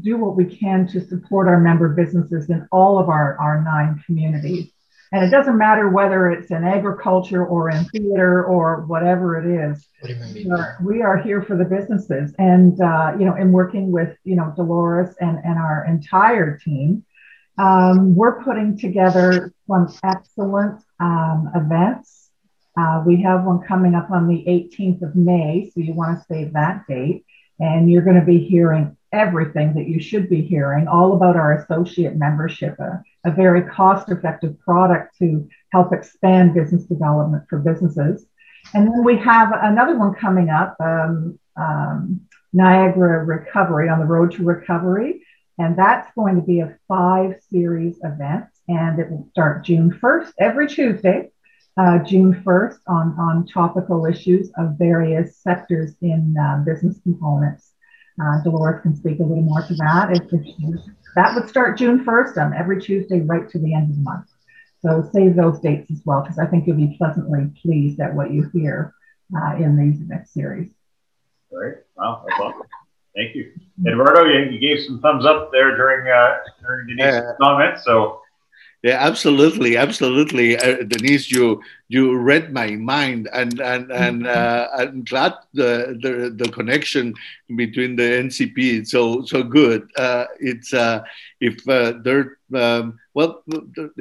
do what we can to support our member businesses in all of our, our nine communities. And it doesn't matter whether it's in agriculture or in theater or whatever it is. What We are, we are here for the businesses. And, uh, you know, in working with, you know, Dolores and, and our entire team, um, we're putting together some excellent um, events Uh, we have one coming up on the 18th of May, so you want to save that date. And you're going to be hearing everything that you should be hearing all about our associate membership, a, a very cost effective product to help expand business development for businesses. And then we have another one coming up um, um, Niagara Recovery on the Road to Recovery. And that's going to be a five series event. And it will start June 1st, every Tuesday, uh, June 1st, on, on topical issues of various sectors in uh, business components. Uh, Dolores can speak a little more to that. If, if that would start June 1st on every Tuesday right to the end of the month. So save those dates as well, because I think you'll be pleasantly pleased at what you hear uh, in these next series. Great. Wow, that's awesome. Thank you. Eduardo, you, you gave some thumbs up there during, uh, during Denise's uh, comments. So yeah, absolutely, absolutely, uh, Denise. You you read my mind, and and and uh, I'm glad the, the the connection between the NCP is so so good. Uh, it's uh, if uh, there um, well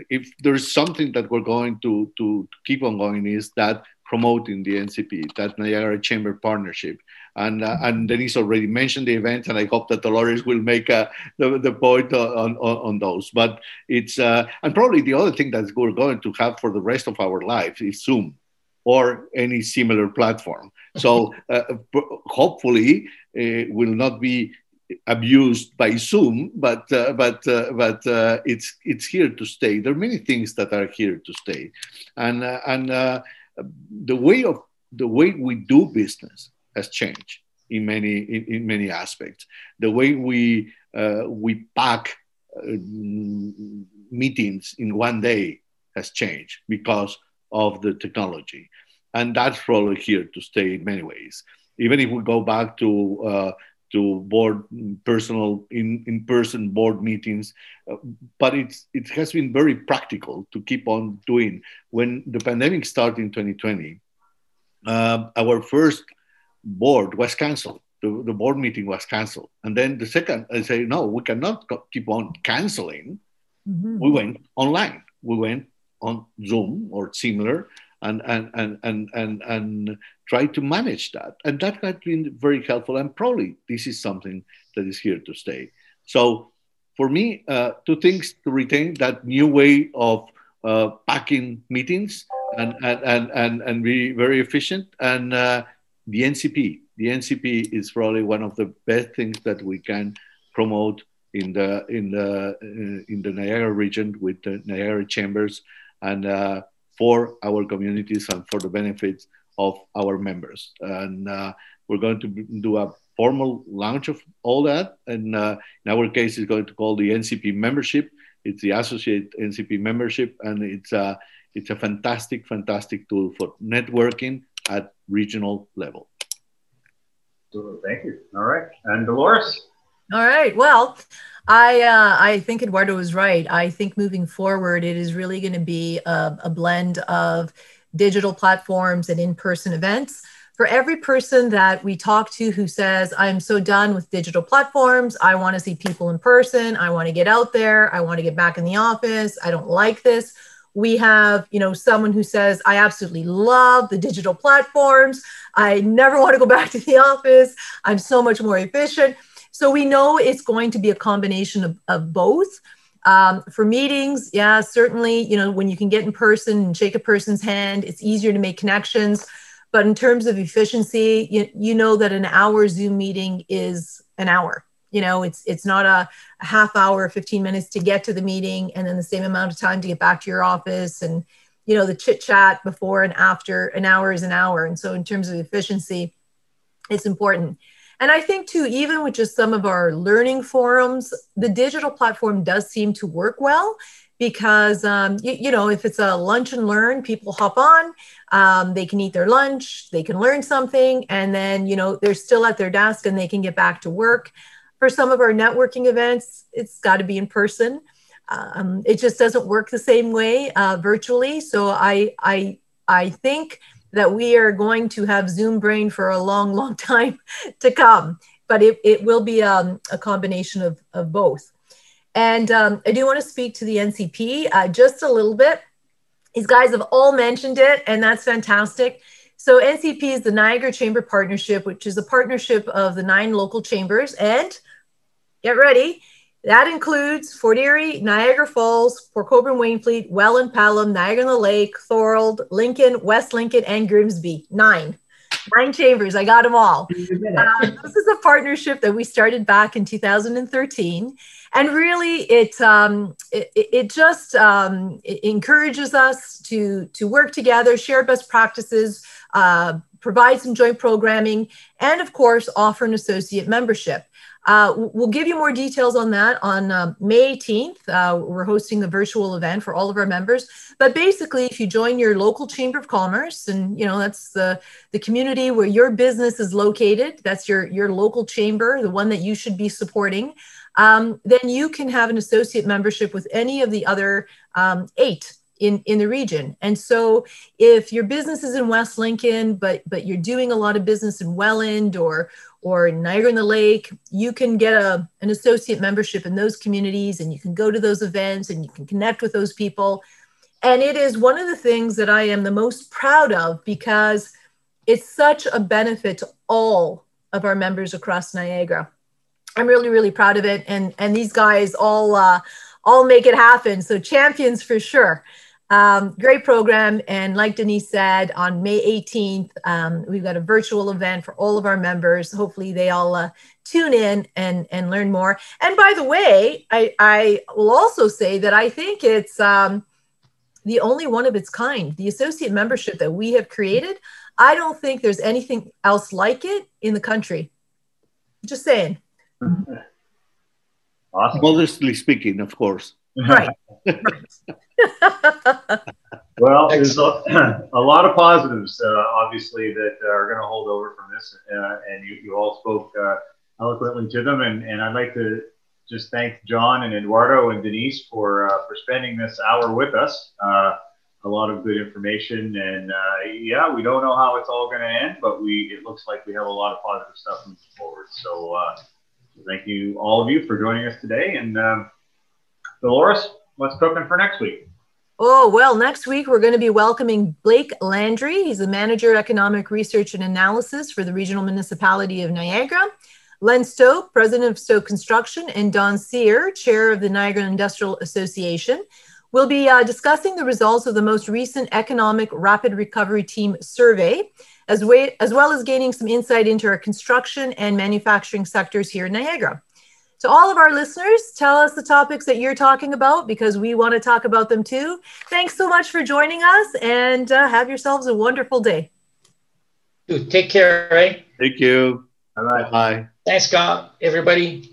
if there's something that we're going to to keep on going is that promoting the NCP, that Niagara Chamber partnership. And, uh, and Denise already mentioned the event, and I hope that Dolores will make uh, the, the point on, on, on those. But it's, uh, and probably the other thing that we're going to have for the rest of our life is Zoom or any similar platform. So uh, hopefully, it will not be abused by Zoom, but uh, but uh, but uh, it's it's here to stay. There are many things that are here to stay, and uh, and uh, the way of the way we do business has changed in many in, in many aspects. The way we uh, we pack uh, meetings in one day has changed because of the technology, and that's probably here to stay in many ways. Even if we go back to uh, to board personal in, in person board meetings uh, but it's it has been very practical to keep on doing. When the pandemic started in 2020 uh, our first board was canceled. The, the board meeting was canceled. And then the second i say no we cannot keep on canceling. Mm-hmm. we went online. We went on zoom or similar and and and and and, and try to manage that. And that has been very helpful. And probably this is something that is here to stay. So for me, uh, two things to retain that new way of uh, packing meetings and, and, and, and, and be very efficient. And uh, the NCP. The NCP is probably one of the best things that we can promote in the in the uh, in the Niagara region with the Niagara Chambers and uh, for our communities and for the benefits of our members. And uh, we're going to do a formal launch of all that. And uh, in our case, it's going to call the NCP membership. It's the associate NCP membership, and it's a it's a fantastic, fantastic tool for networking at regional level. Thank you. All right, and Dolores. All right. Well, I uh, I think Eduardo was right. I think moving forward, it is really going to be a, a blend of digital platforms and in-person events. For every person that we talk to who says, I'm so done with digital platforms, I want to see people in person, I want to get out there, I want to get back in the office, I don't like this. We have, you know, someone who says, I absolutely love the digital platforms. I never want to go back to the office. I'm so much more efficient. So we know it's going to be a combination of, of both. Um, for meetings, yeah, certainly, you know, when you can get in person and shake a person's hand, it's easier to make connections. But in terms of efficiency, you, you know that an hour Zoom meeting is an hour. You know, it's it's not a, a half hour, 15 minutes to get to the meeting and then the same amount of time to get back to your office. And, you know, the chit chat before and after an hour is an hour. And so in terms of efficiency, it's important. And I think too, even with just some of our learning forums, the digital platform does seem to work well because um, you, you, know if it's a lunch and learn people hop on um, they can eat their lunch they can learn something and then you know they're still at their desk and they can get back to work. For some of our networking events it's got to be in person. Um, it just doesn't work the same way uh, virtually. So i i i think that we are going to have Zoom brain for a long, long time to come. But it, it will be um, a combination of, of both. And um, I do want to speak to the NCP uh, just a little bit. These guys have all mentioned it, and that's fantastic. So, NCP is the Niagara Chamber Partnership, which is a partnership of the nine local chambers. And get ready, that includes Fort Erie, Niagara Falls, Port Colborne, Wainfleet, Welland, Pelham, Niagara on the Lake, Thorold, Lincoln, West Lincoln, and Grimsby. Nine. Nine chambers. I got them all. Um, this is a partnership that we started back in 2013 and really it um, it, it, just um, it encourages us to to work together share best practices uh, provide some joint programming and of course offer an associate membership uh, we'll give you more details on that on uh, May 18th. Uh, we're hosting a virtual event for all of our members. But basically, if you join your local chamber of commerce, and you know that's the the community where your business is located, that's your your local chamber, the one that you should be supporting um, then you can have an associate membership with any of the other um, eight in, in the region. And so if your business is in West Lincoln, but but you're doing a lot of business in Welland or or Niagara in the Lake, you can get a, an associate membership in those communities and you can go to those events and you can connect with those people. And it is one of the things that I am the most proud of because it's such a benefit to all of our members across Niagara. I'm really, really proud of it. And and these guys all uh, all make it happen. So champions for sure. Um, great program. And like Denise said, on May 18th, um, we've got a virtual event for all of our members. Hopefully, they all uh, tune in and, and learn more. And by the way, I, I will also say that I think it's um, the only one of its kind. The associate membership that we have created, I don't think there's anything else like it in the country. Just saying. awesome. Modestly speaking, of course. Right. well, there's a, a, lot of positives, uh, obviously, that are going to hold over from this. Uh, and you, you all spoke uh, eloquently to them. And, and I'd like to just thank John and Eduardo and Denise for, uh, for spending this hour with us. Uh, a lot of good information. And uh, yeah, we don't know how it's all going to end, but we it looks like we have a lot of positive stuff moving forward. So thank you, all of you, for joining us today. And um, Dolores, what's cooking for next week? Oh, well, next week we're going to be welcoming Blake Landry. He's the Manager of Economic Research and Analysis for the Regional Municipality of Niagara. Len Stoke, President of Stoke Construction, and Don Sear, Chair of the Niagara Industrial Association. We'll be uh, discussing the results of the most recent Economic Rapid Recovery Team survey as, way, as well as gaining some insight into our construction and manufacturing sectors here in Niagara. To all of our listeners, tell us the topics that you're talking about because we want to talk about them too. Thanks so much for joining us and uh, have yourselves a wonderful day. Take care, right? Thank you. Bye bye. Thanks, Scott, everybody.